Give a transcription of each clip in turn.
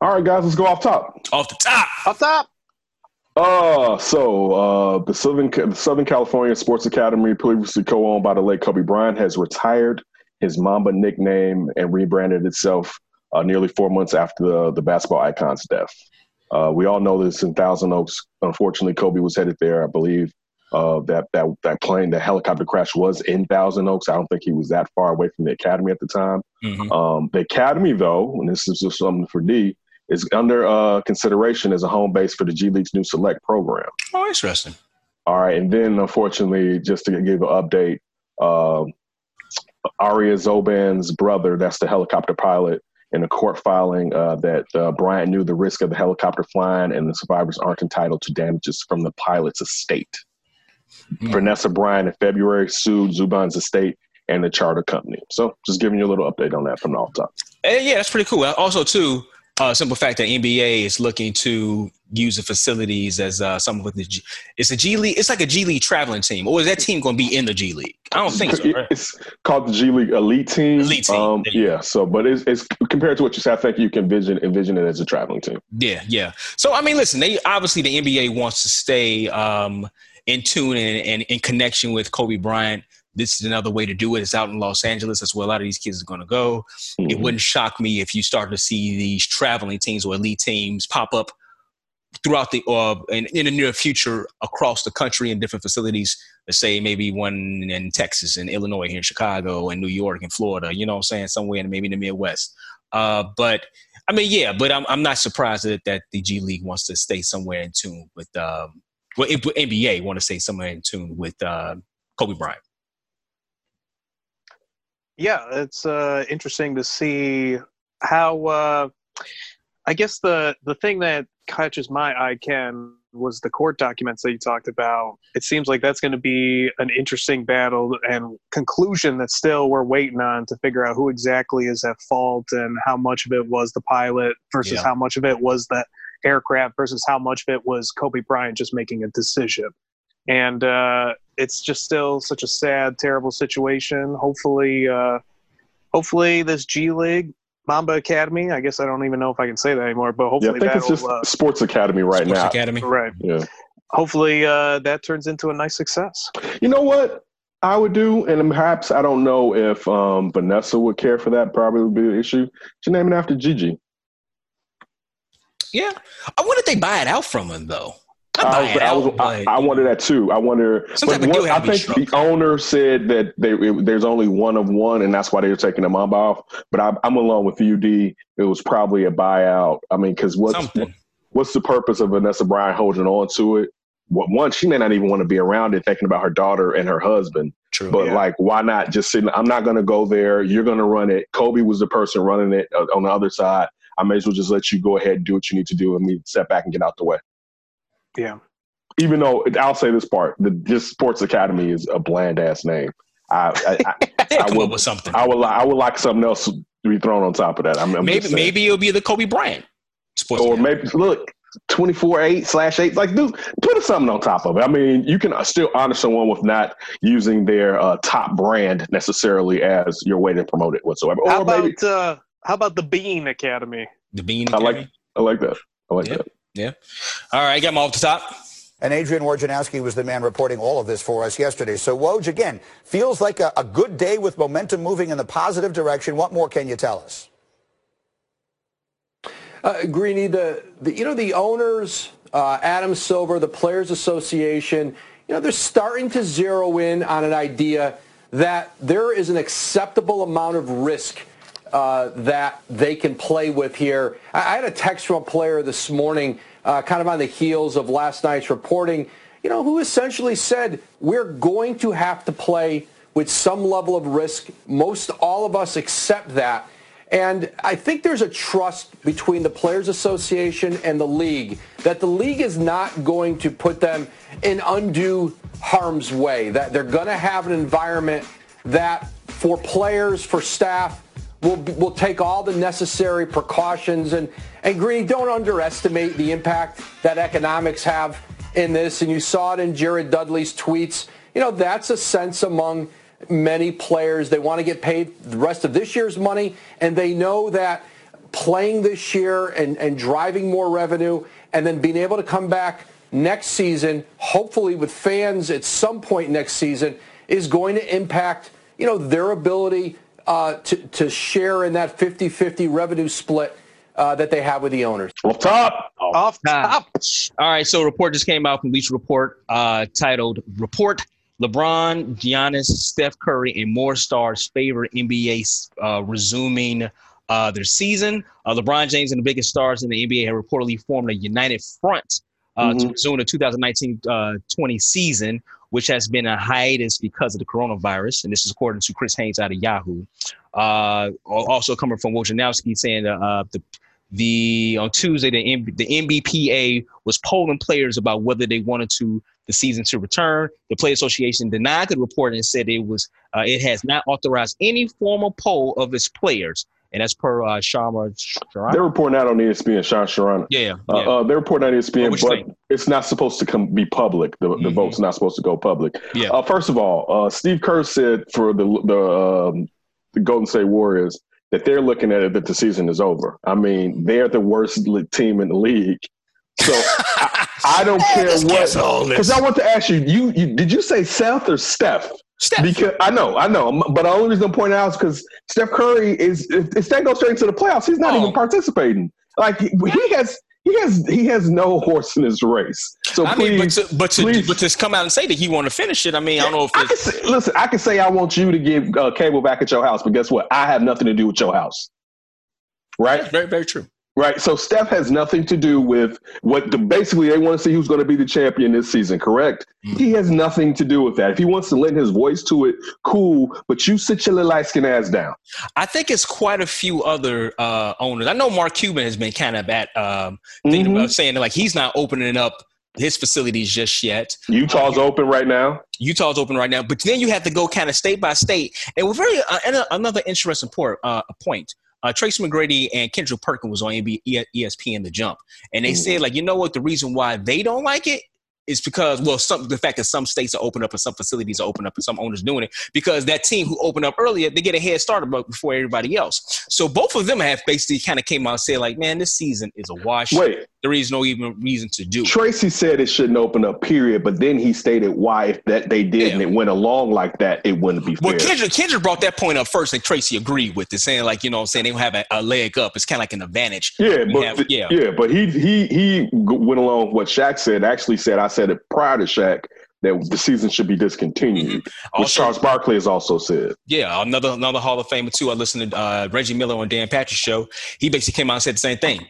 All right, guys, let's go off top. Off the top. Off top. Uh, so uh, the Southern the Southern California Sports Academy, previously co-owned by the late Kobe Bryant, has retired his Mamba nickname and rebranded itself uh, nearly four months after the, the basketball icon's death. Uh, we all know this in Thousand Oaks. Unfortunately, Kobe was headed there. I believe uh, that that that plane, the helicopter crash, was in Thousand Oaks. I don't think he was that far away from the academy at the time. Mhm. Um, the academy, though, and this is just something for D, is under uh, consideration as a home base for the G League's new Select program. Oh, interesting. All right, and then unfortunately, just to give an update, uh, Ara Zobayan's brother, that's the helicopter pilot, in a court filing uh, that uh, Bryant knew the risk of the helicopter flying and the survivors aren't entitled to damages from the pilot's estate. Hmm. Vanessa Bryant in February sued Zobayan's estate and the charter company. So just giving you a little update on that from the off top. Eh, yeah, that's pretty cool. Also, too, uh, simple fact that NBA is looking to use the facilities as uh, some with the G- it's a G League. It's like a G League traveling team, or is that team going to be in the G League? I don't think so. Right? It's called the G League Elite Team. Elite Team. Um, yeah. So, but it's, it's compared to what you said. I think you can envision envision it as a traveling team. Yeah, yeah. So I mean, listen, they obviously the NBA wants to stay um, in tune and in connection with Kobe Bryant. This is another way to do it. It's out in Los Angeles. That's where a lot of these kids are going to go. It Mhm. wouldn't shock me if you start to see these traveling teams or elite teams pop up throughout the uh, in, in the near future across the country in different facilities. Let's say maybe one in Texas and Illinois, here in Chicago, and New York and Florida. You know what I'm saying? Somewhere in maybe in the Midwest. Uh, but I mean, yeah, but I'm I'm not surprised that, that the G League wants to stay somewhere in tune with um, well, if- NBA want to stay somewhere in tune with uh, Kobe Bryant. Yeah, it's uh, interesting to see how. Uh, I guess the the thing that catches my eye, Ken, was the court documents that you talked about. It seems like that's going to be an interesting battle and conclusion that still we're waiting on to figure out who exactly is at fault and how much of it was the pilot versus Yeah. how much of it was the aircraft versus how much of it was Kobe Bryant just making a decision. And uh, it's just still such a sad, terrible situation. Hopefully, uh, hopefully this G League Mamba Academy. I guess I don't even know if I can say that anymore, but Yeah, I hopefully think it's that'll just uh, Sports Academy right Sports now. Academy. right. Yeah. Hopefully uh, that turns into a nice success. You know what I would do, and perhaps I don't know if um, Vanessa would care for that. Probably would be an issue. Should name it after Gigi. Yeah, I wonder if they buy it out from him though. I buy I, was, I, out, I, but- I wonder that too. I wonder. But type what- I to be think the owner said that they, it- there's only one of one, and that's why they were taking the Mamba off. But I, I'm along with you, D. It was probably a buyout. I mean, because what's something. what's the purpose of Vanessa Bryant holding on to it? What- One, she may not even want to be around it, thinking about her daughter and her husband. True. But Yeah. like, why not just sit? I'm not going to go there. You're going to run it. Kobe was the person running it uh, on the other side. I may as well just let you go ahead and do what you need to do, and me step back and get out the way. Yeah. Even though I'll say this part, the just Sports Academy is a bland ass name. I I, I, They'll I come will- with something. I would li- I would like something else to be thrown on top of that. I'm, I'm maybe maybe it'll be the Kobe Bryant sports. or Academy. maybe look. 24 8 slash 8 like dude put something on top of it i mean you can still honor someone with not using their uh, top brand necessarily as your way to promote it whatsoever How or about maybe uh, how about the Bean Academy? the Bean. academy? I like- i like that i like Yeah. that All right, got him off the top. And Adrian Wojnarowski was the man reporting all of this for us yesterday. So Woj, again, feels like a, a good day with momentum moving in the positive direction. What more can you tell us? Uh, Greeny, the, the you know the owners, uh, Adam Silver, the Players Association, you know they're starting to zero in on an idea that there is an acceptable amount of risk uh, that they can play with here. I, had a text from a player this morning, uh, kind of on the heels of last night's reporting, you know, who essentially said we're going to have to play with some level of risk. Most all of us accept that. And I think there's a trust between the Players Association and the league that the league is not going to put them in undue harm's way, that they're going to have an environment that for players, for staff, will, will take all the necessary precautions. And, and Greeny, don't underestimate the impact that economics have in this. And you saw it in Jared Dudley's tweets. You know, that's a sense among many players. They want to get paid the rest of this year's money, and they know that playing this year and, and driving more revenue and then being able to come back next season, hopefully with fans at some point next season, is going to impact you know their ability uh, to, to share in that 50-50 revenue split uh, that they have with the owners. Off top. Off top. All right, so a report just came out from Bleacher Report uh, titled "Report: LeBron, Giannis, Steph Curry, and more stars favor NBA uh, resuming uh, their season." Uh, LeBron James and the biggest stars in the NBA have reportedly formed a united front uh, Mhm. to resume the 2019-20 season, which has been a hiatus because of the coronavirus. And this is according to Chris Haynes out of Yahoo. Uh, also coming from Wojnarowski saying uh, the the on Tuesday the M- the NBPA was polling players about whether they wanted to the season to return. The Play Association denied the report and said it was uh, it has not authorized any formal poll of its players. And that's per uh, Sharma. Sharan? They're reporting out on ESPN, Shams Charania. Yeah, Uh, yeah. uh, they're reporting out on ESPN, What but think? it's not supposed to come be public. The, the Mhm. vote's not supposed to go public. Yeah. Uh, first of all, uh, Steve Kerr said for the the um, the Golden State Warriors that they're looking at it that the season is over. I mean, they're the worst team in the league. So I, I don't care what. Because I want to ask you, you, you did you say Seth or Steph? Steph. Because I know, I know, but the only reason I'm pointing out is because Steph Curry is if, if Steph goes straight into the playoffs, he's not Oh. even participating. Like he, has, he has, he has no horse in this race. So I please, mean, but to, but to, please- but to come out and say that he want to finish it, I mean, I don't know if I can say, listen. I can say I want you to give uh, cable back at your house, but guess what? I have nothing to do with your house. Right. very very true. Right. So Steph has nothing to do with what the, basically they want to see who's going to be the champion this season, correct? Mhm. He has nothing to do with that. If he wants to lend his voice to it, cool. But you sit your little light skin ass down. I think it's quite a few other uh, owners. I know Mark Cuban has been kind of at um, thinking Mhm. about saying like he's not opening up his facilities just yet. Utah's open right now. Utah's open right now, but then you have to go kind of state by state. And we're very uh, and another interesting point. Uh, point. Uh, Tracy McGrady and Kendrick Perkins was on NB E- ESPN The Jump, and they Mhm. said like, you know what, the reason why they don't like it is because well, some the fact that some states are open up and some facilities are open up and some owners doing it because that team who opened up earlier they get a head start about before everybody else. So both of them have basically kind of came out and said like, man, this season is a wash. Wait, There is no even reason to do. it. Tracy said it shouldn't open up, period. But then he stated why if that they did Yeah. and it went along like that, it wouldn't be fair. Well. Kendrick, Kendrick brought that point up first, and Tracy agreed with it, saying like, you know, what I'm saying they don't have a, a leg up. It's kind of like an advantage. Yeah, but have- yeah. yeah. but he he he went along with what Shaq said. Actually, said I said it prior to Shaq that the season should be discontinued, Mm-hmm. Also, Charles Barkley has also said. yeah, another another Hall of Famer too. I listened to uh, Reggie Miller on Dan Patrick's show. He basically came out and said the same thing.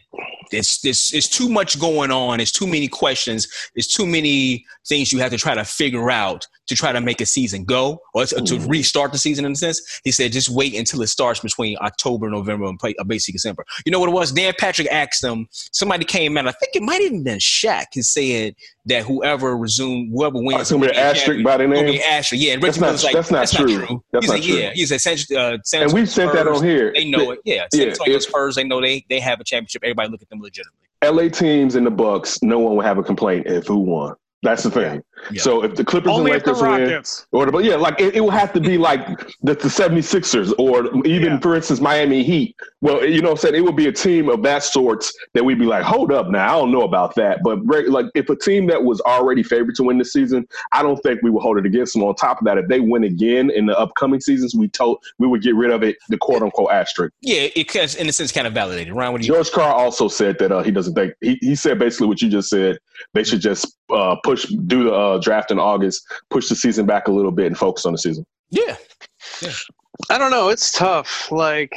It's it's it's too much going on. It's too many questions. It's too many things you have to try to figure out to try to make a season go or to, to Mhm. restart the season in a sense. He said just wait until it starts between October, November, and play, uh, basically December. You know what it was? Dan Patrick asked them. Somebody came out. I think it might even been Shaq. He said that whoever resume, whoever Oh, wins, it's gonna be an asterisk by the name. be Ashley, yeah. And That's not- like, that's not that's true. not true. That's he's not like, true. yeah. He said, San, uh, San And we've said that on here. They know it. Yeah. San Yeah, Antonio if- Spurs, they know they they have a championship. Everybody look at them legitimately. LA teams in the Bucks, no one would have a complaint if who won. That's the thing. Yeah. So if the Clippers Only and if the Lakers win, or the, but yeah, like it, it will have to be like the, the 76ers or even, Yeah. for instance, Miami Heat. Well, you know what I'm saying? It would be a team of that sorts that we'd be like, hold up now, I don't know about that. But like if a team that was already favored to win this season, I don't think we would hold it against them. On top of that, if they win again in the upcoming seasons, we told we would get rid of it, the quote unquote asterisk. Yeah, it because in a sense kind of validated. Ryan, what do you? George Karl also said that uh, he doesn't think he, he said basically what you just said. They should just uh, push do the uh, draft in August, push the season back a little bit, and focus on the season. Yeah, I don't know. It's tough. Like,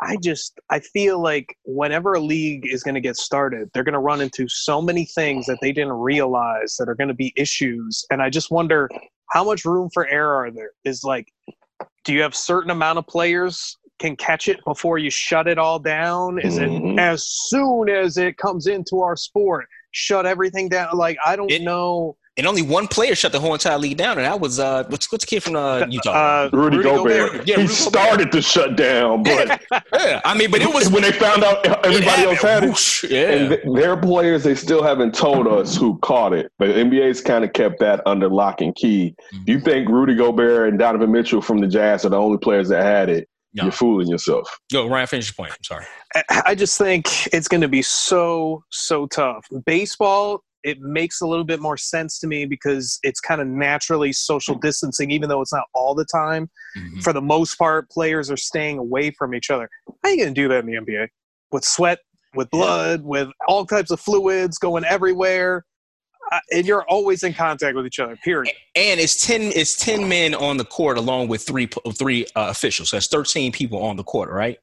I just I feel like whenever a league is going to get started, they're going to run into so many things that they didn't realize that are going to be issues, and I just wonder how much room for error are there. Is like, do you have certain amount of players can catch it before you shut it all down? Is Mhm. it as soon as it comes into our sport, shut everything down? Like, I don't It- know. and only one player shut the whole entire league down, and that was uh, what's what's the kid from uh, Utah? Uh, Rudy, Rudy Gobert. Gobert. Yeah, he Rudy started to shut down, but yeah, I mean, but it was when they found out everybody else had it. Whoosh, yeah. And th- their players, they still haven't told us who caught it. But NBA's kind of kept that under lock and key. Mm-hmm. Do you think Rudy Gobert and Donovan Mitchell from the Jazz are the only players that had it? You're fooling yourself. Yo, Ryan, finish your point. I'm sorry. I- I just think it's going to be so so tough. Baseball, it makes a little bit more sense to me because it's kind of naturally social distancing, even though it's not all the time. Mhm. For the most part, players are staying away from each other. How are you going to do that in the NBA with sweat, with blood, with all types of fluids going everywhere? Uh, and you're always in contact with each other. Period. And it's ten. It's ten men on the court along with three three uh, officials. So that's thirteen people on the court, right?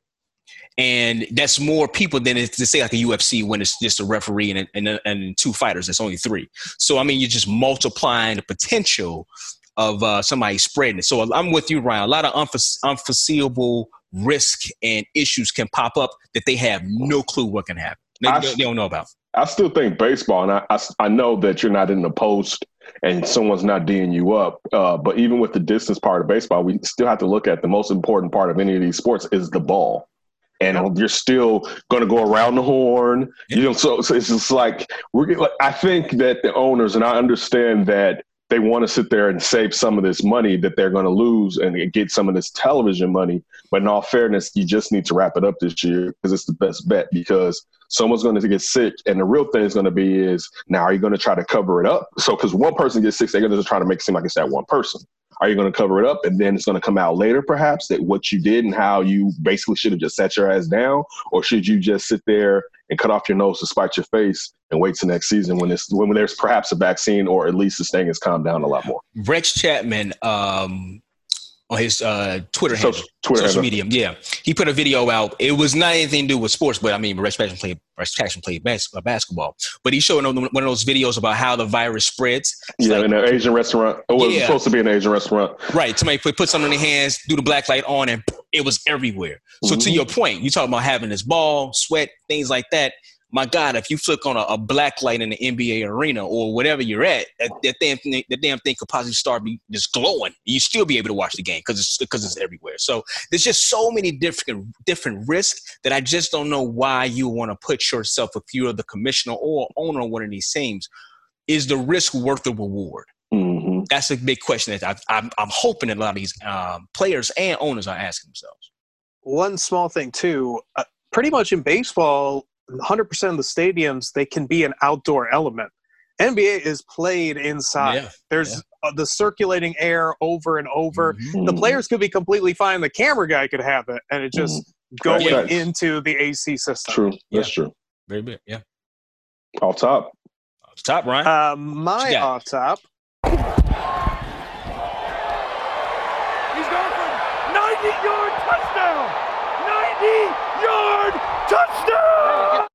And that's more people than it's to say like a UFC when it's just a referee and and, and two fighters. That's only three. So I mean, you're just multiplying the potential of uh, somebody spreading it. So I'm with you, Ryan. A lot of unforesee- unforeseeable risk and issues can pop up that they have no clue what can happen. They, I- they don't know about. I still think baseball, and I, I, I know that you're not in the post and someone's not D'ing you up. Uh, but even with the distance part of baseball, we still have to look at the most important part of any of these sports is the ball. And you're still going to go around the horn. You know, so, so it's just like we're. Like, I think that the owners, and I understand that they want to sit there and save some of this money that they're going to lose and get some of this television money. But in all fairness, you just need to wrap it up this year because it's the best bet because someone's going to get sick. And the real thing is going to be is now, are you going to try to cover it up? So, because one person gets sick, they're going to try to make it seem like it's that one person. Are you going to cover it up? And then it's going to come out later, perhaps, that what you did and how you basically should have just sat your ass down? Or should you just sit there and cut off your nose to spite your face and wait till next season when, it's, when there's perhaps a vaccine or at least this thing has calmed down a lot more? Rex Chapman um, on his uh, Twitter handle, Social, Twitter social handle. media. Yeah, he put a video out. It was not anything to do with sports, but I mean, Rex Chapman played Rex played bas- uh, basketball. But he showed one of those videos about how the virus spreads. It's Yeah, like- in an Asian restaurant. It was Yeah. supposed to be an Asian restaurant. Right. Somebody put, put something in their hands, do the black light on, and it was everywhere. So to Mhm. your point, you talk about having this ball, sweat, things like that. My God, if you flick on a, a black light in the NBA arena or whatever you're at, that, that damn thing, that damn thing could possibly start be just glowing. You still be able to watch the game because it's because it's everywhere. So there's just so many different different risks that I just don't know why you want to put yourself if you're the commissioner or owner of one of these teams. Is the risk worth the reward? hmm that's a big question that I, I'm, I'm hoping that a lot of these um, players and owners are asking themselves. one small thing too uh, pretty much in baseball 100% of the stadiums they can be an outdoor element nba is played inside there's uh, the circulating air over and over Mm-hmm. the players could be completely fine the camera guy could have it and it just going Right. into the ac system True. That's true. Very big. Yeah. Off top. off Top, Ryan. uh, my off top He's going for 90 yard touchdown! 90 yard touchdown!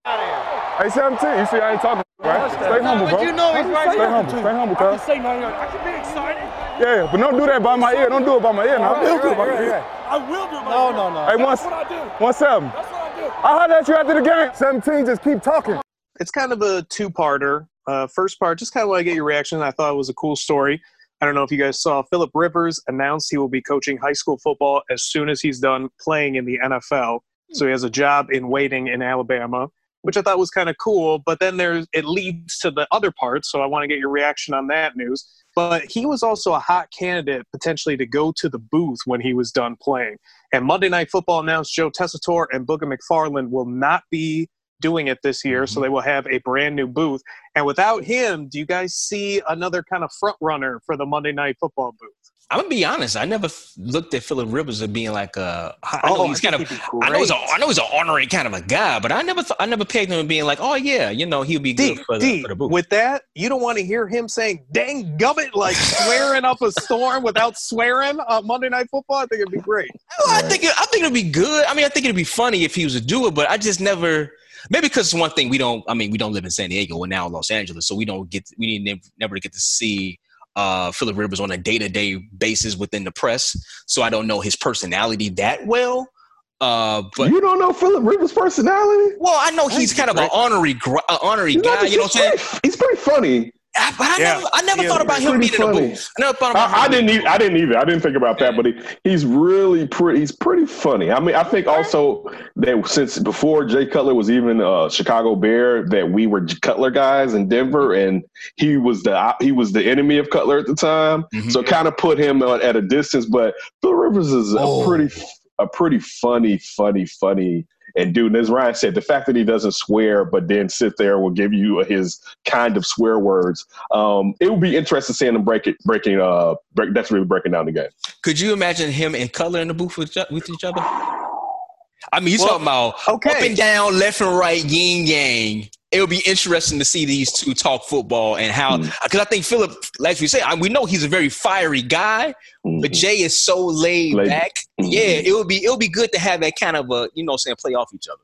Hey, 17, you see I ain't talking, right? Stay humble, bro. You know he's right Stay humble, stay humble, I can say 90 yards. I can be excited. Yeah, but don't do that by my ear. Don't do it by my ear now. Don't do it by my ear. I will do my No, no, no. Hey, That's one, what I do. one seven. That's what I do. I heard at you after the game. 17, just keep talking. it's kind of a two-parter. Uh, first part, just kind of want to get your reaction. I thought it was a cool story. I don't know if you guys saw. Philip Rivers announced he will be coaching high school football as soon as he's done playing in the NFL. So he has a job in waiting in Alabama, which I thought was kind of cool. But then there's it leads to the other part. So I want to get your reaction on that news. But he was also a hot candidate potentially to go to the booth when he was done playing. And Monday Night Football announced Joe Tessitore and Booger McFarland will not be doing it this year, so mm-hmm. they will have a brand new booth. And without him, do you guys see another kind of front runner for the Monday Night Football booth? I'm gonna be honest. I never looked at Philip Rivers as being like a. I know Oh, he's kind of. think he'd be I know he's a. I know he's an honorary kind of a guy, but I never. Th- I never pegged him as being like, oh yeah, you know, he'll be good D, for the, for the booth. with that, you don't want to hear him saying "dang gummit" like swearing up a storm without swearing on Monday Night Football. I think it'd be great. Well, I think it, I think it'd be good. I mean, I think it'd be funny if he was to do it, but I just never. Maybe because it's one thing we don't. I mean, we don't live in San Diego. We're now in Los Angeles, so we don't get. We need never, never get to see uh, Philip Rivers on a day to day basis within the press. So I don't know his personality that well. Uh, but you don't know Philip Rivers' personality? well, I know he's kind of an honorary, gr- uh, honorary He's guy. You know what I'm saying? He's pretty funny. I- But I Yeah. never, I never Yeah, thought about he's him being pretty in the funny. booth. I never thought about. I, I didn't. Even, I didn't either. I didn't think about that, but he, he's really pretty. He's pretty funny. I mean, I think also that since before Jay Cutler was even a Chicago Bear, that we were Cutler guys in Denver, mm-hmm. and he was the uh, he was the enemy of Cutler at the time. Mhm. So kind of put him at at a distance. But Phil Rivers is a Oh. pretty. a pretty funny, funny, funny. And dude, and as Ryan said, the fact that he doesn't swear, but then sit there will give you his kind of swear words. Um, it would be interesting seeing him break it, breaking, uh, break, that's really breaking down the game. Could you imagine him and Cutler in the booth with, with each other? I mean, you Well, talking about okay. up and down, left and right, yin yang. It would be interesting to see these two talk football and how, Mm. because I think Philip, like we say, I, we know he's a very fiery guy, but Mhm. Jay is so laid, Laid- back. Mhm. Yeah, it would be it would be good to have that kind of a you know saying play off each other.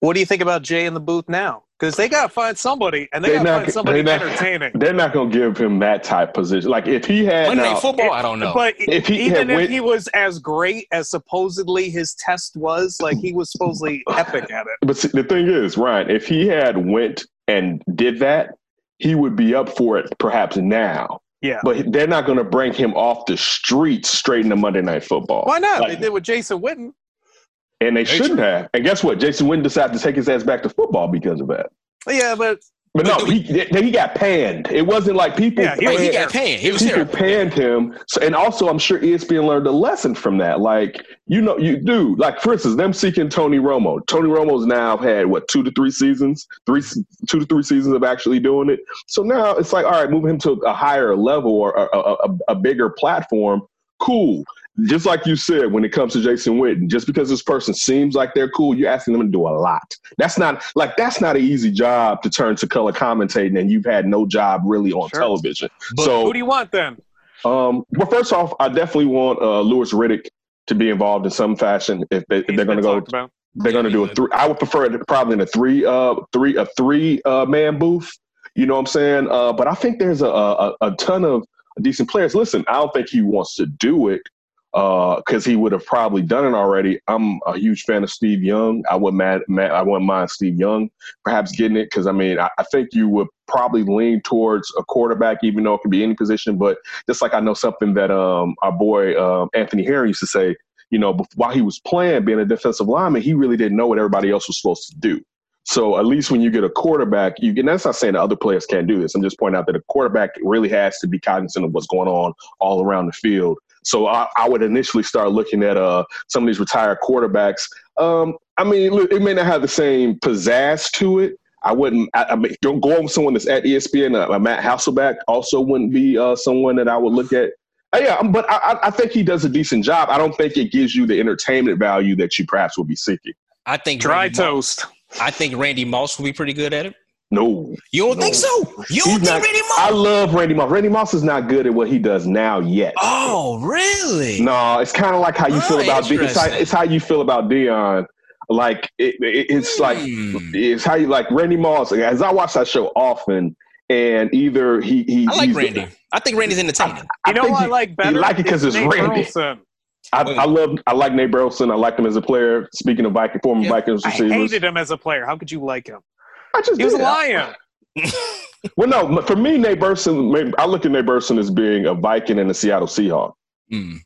What do you think about Jay in the booth now? Because they got to find somebody, and they They're got to find somebody they're not- entertaining. They're not going to give him that type position. Like if he had Monday now, Night Football, I don't know. But If he even if went- he was as great as supposedly his test was, like he was supposedly epic at it. but see, the thing is, Ryan, if he had went and did that, he would be up for it perhaps now. Yeah. But they're not going to bring him off the streets straight into Monday Night Football. Why not? Like- they did with Jason Witten. And they They shouldn't have. And guess what? Jason Witten decided to take his ass back to football because of that. Yeah, but But no, But he he got panned. It wasn't like people. Yeah, he Right, he got panned. He was people here. panned him. So, and also, I'm sure ESPN learned a lesson from that. Like, you know, you do. Like, for instance, them seeking Tony Romo. Tony Romo's now had what two to three seasons, three two to three seasons of actually doing it. So now it's like, all right, moving him to a higher level or a, a, a, a bigger platform. Cool. Just like you said, when it comes to Jason Witten, just because this person seems like they're cool, you're asking them to do a lot. That's not like that's not an easy job to turn to color commentating, and you've had no job really on Sure. television. But so who do you want then? um, well, first off, I definitely want uh, Louis Riddick to be involved in some fashion. If, they, if they're going to go, about. they're going to do a Yeah. three. I would prefer it probably in a three, uh, three, a three uh, man booth. You know what I'm saying? Uh, but I think there's a, a, a ton of decent players. Listen, I don't think he wants to do it because he would have probably done it already. I'm a huge fan of Steve Young. I wouldn't mad, mad, I wouldn't mind Steve Young perhaps getting it because I mean I, I think you would probably lean towards a quarterback, even though it can be any position. But just like I know something that um, our boy um, Anthony Harry used to say, you know, while he was playing, being a defensive lineman, he really didn't know what everybody else was supposed to do. So at least when you get a quarterback, you and that's not saying that other players can't do this. I'm just pointing out that a quarterback really has to be cognizant of what's going on all around the field. So I, I would initially start looking at uh, some of these retired quarterbacks. Um, I mean, it may not have the same pizzazz to it. I wouldn't. I, I mean, don't go on with someone that's at ESPN. Uh, Matt Hasselbeck also wouldn't be uh, someone that I would look at. Uh, yeah, um, but I, I- I think he does a decent job. I don't think it gives you the entertainment value that you perhaps would be seeking. I think Dry Randy Moss- toast. I think Randy Moss will be pretty good at it. No, You don't No. think so? You don't He's think not- Randy I love Randy Moss. Randy Moss is not good at what he does now yet. oh, really? No, it's kind of like how you Oh, feel about De- it's how, it's how you feel about Deion. Like it, it- it's like Hmm. it's how you like Randy Moss. As I watch that show often, and either he he I like he's- Randy. I think Randy's entertaining. You know think what I like better? You like it because it's Nate Randy. Burleson. I, I love I like Nate Burleson. I liked him as a player. Speaking of Viking former Yeah. Vikings I receivers, hated him as a player. How could you like him? I just He was a lion. Well, no, for me, Nate Burleson. I look at Nate Burleson as being a Viking and a Seattle Seahawk Mm.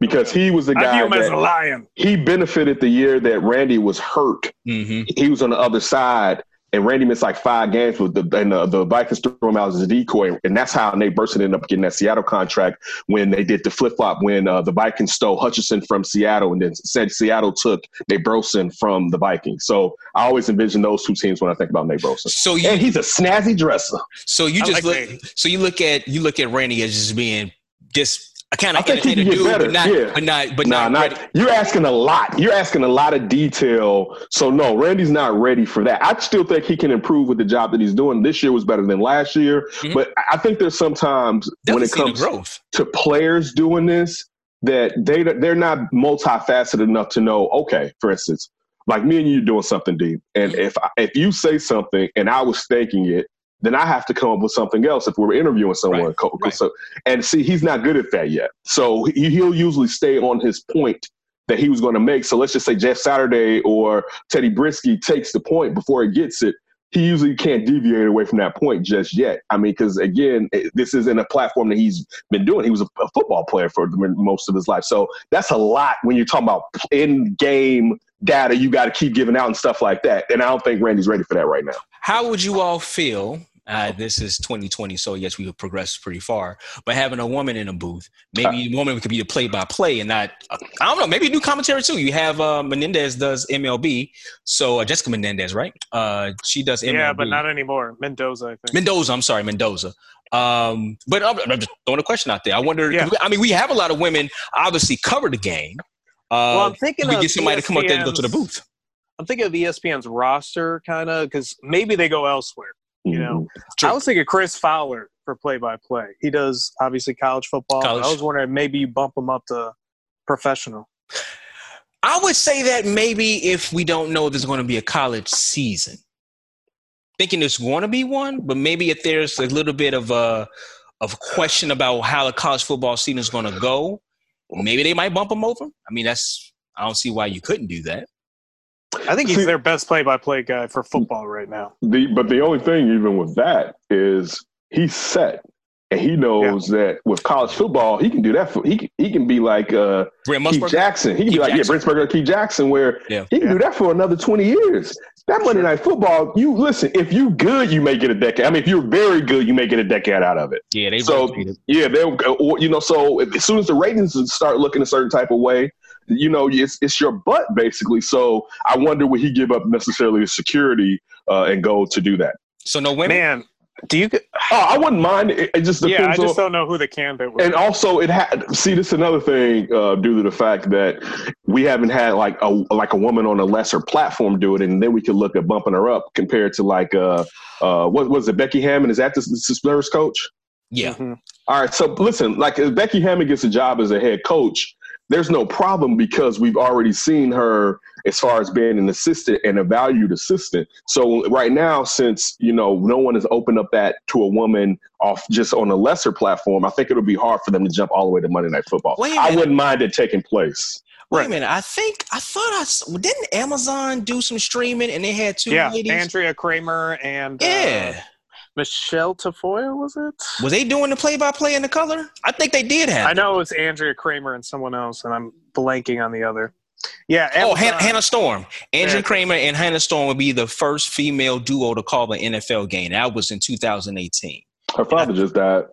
because he was the I guy view him as a that lion. he benefited the year that Randy was hurt hmm he was on the other side, and Randy missed like five games with the and the, the Vikings threw him out as a decoy, and that's how Nate Burleson ended up getting that Seattle contract when they did the flip flop when uh, the Vikings stole Hutchinson from Seattle, and then said Seattle took Nate Burleson from the Vikings. So I always envision those two teams when I think about Nate Burleson. So you And he's a snazzy dresser. so you just like look so you look at you look at Randy as just being just a kind I of think he can get dude, better, but not yeah. but not but Nah, not, not you're asking a lot. You're asking a lot of detail. So no, Randy's not ready for that. I still think he can improve with the job that he's doing. This year was better than last year, Mhm. but I- I think there's sometimes when it comes growth. to players doing this that they they're not multifaceted enough to know. Okay, for instance, like me and you doing something deep, and Mm-hmm. if I- if you say something and I was thinking it. Then I have to come up with something else if we're interviewing someone. Right, right. So, and see, he's not good at that yet. So he, he'll usually stay on his point that he was going to make. So let's just say Jeff Saturday or Teddy Bruschi takes the point before he gets it. He usually can't deviate away from that point just yet. I mean, because again, it- this isn't a platform that he's been doing. He was a, a football player for the, most of his life. So that's a lot when you're talking about in game data you got to keep giving out and stuff like that. And I don't think Randy's ready for that right now. How would you all feel? Uh, this is 2020, so yes, we have progressed pretty far. But having a woman in a booth, maybe a woman could be the play-by-play and not. I don't know. Maybe new commentary too. You have uh, Menendez does MLB, so uh, Jessica Menendez, right? Uh, she does MLB. Yeah, but not anymore. Mendoza, I think. Mendoza. I'm sorry, Mendoza. Um, but I'm, I'm just throwing a question out there. I wonder. Yeah. I mean, we have a lot of women obviously cover the game. Uh, well, I'm thinking we of get somebody to come up there and go to the ESPN's booth. I'm thinking of ESPN's roster, kind of, because maybe they go elsewhere. You know, True. I was thinking Chris Fowler for play-by-play. He does obviously college football. College. I was wondering maybe you bump him up to professional. I would say that maybe if we don't know if there's going to be a college season, thinking there's going to be one, but maybe if there's a little bit of a of question about how the college football season is going to go, maybe they might bump him over. I mean, that's I don't see why you couldn't do that. I think he's their best play-by-play guy for football right now. The but the only thing even with that is he's set. And he knows that with college football, he can do that. For, he can, he can be like uh, Keith Jackson. He can Keith be like Jackson. yeah, Brent Musburger, Keith Jackson, where Yeah. he can Yeah. do that for another twenty years. That Monday Night Football, you listen. If you good, you may get a decade. I mean, if you're very good, you may get a decade out of it. Yeah, they So yeah, they'll or, you know. So if, as soon as the ratings start looking a certain type of way, you know, it's it's your butt basically. So I wonder would he give up necessarily the security uh, and go to do that? So no women. Man, do you? Oh, I wouldn't mind. It, it just depends Yeah, I just on. don't know who the candidate was. And also, it had see this is another thing uh, due to the fact that we haven't had like a like a woman on a lesser platform do it, and then we could look at bumping her up compared to like uh uh what was it Becky Hammon? Is that the, the Spurs coach? Yeah, Mhm. All right, so listen, like if Becky Hammon gets a job as a head coach, there's no problem because we've already seen her as far as being an assistant and a valued assistant. So right now, since you know no one has opened up that to a woman off just on a lesser platform, I think it'll be hard for them to jump all the way to Monday Night Football. Wait a I wouldn't mind it taking place. Wait a Right. minute. I think I thought I didn't Amazon do some streaming and they had two yeah, ladies. Andrea Kremer and uh, yeah, Michelle Tafoya was it? was they doing the play-by-play in the color? I think they did have. I know it was Andrea Kremer and someone else, and I'm blanking on the other. Yeah, Oh, Amazon- Hannah, Hannah Storm. Andrea Yeah. Kremer and Hannah Storm would be the first female duo to call an NFL game. That was in 2018. Her father just died.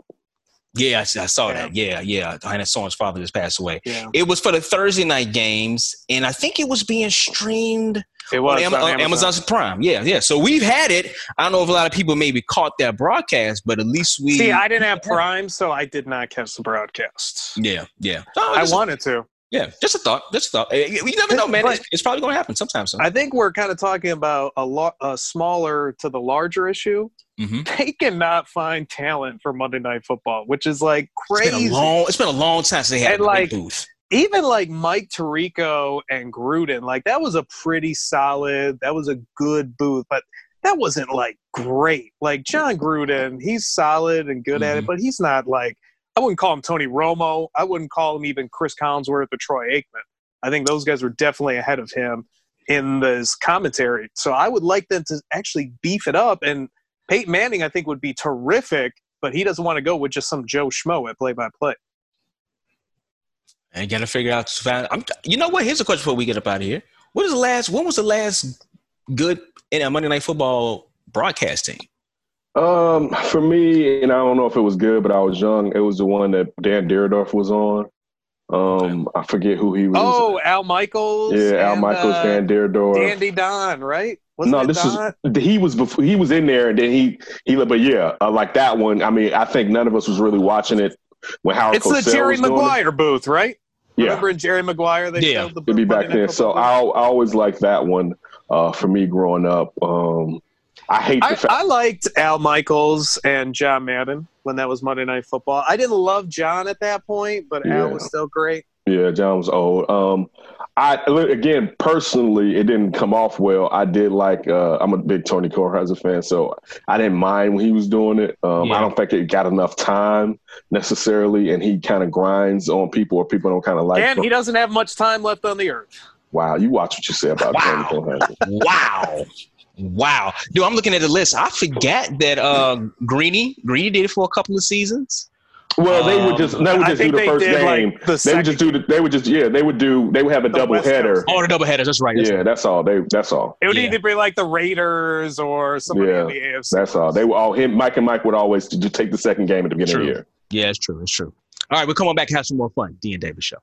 Yeah, I saw Yeah. that. Yeah, yeah. Hannah Storm's father just passed away. Yeah, It was for the Thursday night games, and I think it was being streamed it was on, Am- on on Amazon. Amazon's Prime. Yeah, yeah. So we've had it. I don't know if a lot of people maybe caught that broadcast, but at least we. See, I didn't have Prime, so I did not catch the broadcast. yeah, yeah. No, I just, wanted to. Yeah, just a thought. Just a thought. Eh, You never know, man. But- It's, it's probably going to happen sometime soon. I think we're kind of talking about a lot, a smaller to the larger issue. hmm They cannot find talent for Monday Night Football, which is like It's been crazy. a long. It's been a long time since they had And, a like, booth. Even like Mike Tirico and Gruden, like that was a pretty solid, that was a good booth, but that wasn't like great. Like Jon Gruden, he's solid and good at it, Mhm. but he's not like I wouldn't call him Tony Romo. I wouldn't call him even Cris Collinsworth or Troy Aikman. I think those guys were definitely ahead of him in this commentary. So I would like them to actually beef it up. And Peyton Manning, I think, would be terrific, but he doesn't want to go with just some Joe Schmo at play by play. And got to figure out. I'm, you know what? Here's a question before we get up out of here. What is the last? When was the last good in a Monday Night Football broadcasting? Um, for me, and I don't know if it was good, but I was young. It was the one that Dan Dierdorf was on. Um, I forget who he was. Oh, Al Michaels. yeah, Al Michaels, uh, Dan Dierdorf. Dandy Don, right? Wasn't no, this Don? is he was before he was in there, and then he he. But yeah, uh, like that one. I mean, I think none of us was really watching it when Howard. It's the Cosell Jerry was doing. Maguire booth, right? Yeah, Remember in Jerry Maguire they Yeah, showed the to be back Monday Night then. So I. I always liked that one. Uh, for me growing up, um, I hate the I, fact. I liked Al Michaels and John Madden when that was Monday Night Football. I didn't love John at that point, but Yeah. Al was still great. Yeah, John was old. Um, I again personally, it didn't come off well. I did like. Uh, I'm a big Tony Kornheiser fan, so I didn't mind when he was doing it. Um, Yeah. I don't think it got enough time necessarily, and he kind of grinds on people, or people don't kind of like. and him. he doesn't have much time left on the earth. wow, you watch what you say about Wow. Tony Kornheiser. Wow. Wow. Dude, I'm looking at the list. I forget that uh Greeny, Greeny did it for a couple of seasons. Well, they would um, just they would just do the first did, like, game. the they would just do the. They would just yeah. They would do. They would have a The double West header. Coast. Oh, the double headers. That's right. That's Yeah, that's all. They that's all. It would Yeah. either be like the Raiders or somebody Yeah, in the AFC. That's all. They were all him. Mike and Mike would always just take the second game at the beginning of the year. Yeah, it's true. It's true. All right, we'll come on back and have some more fun. D and Davis show.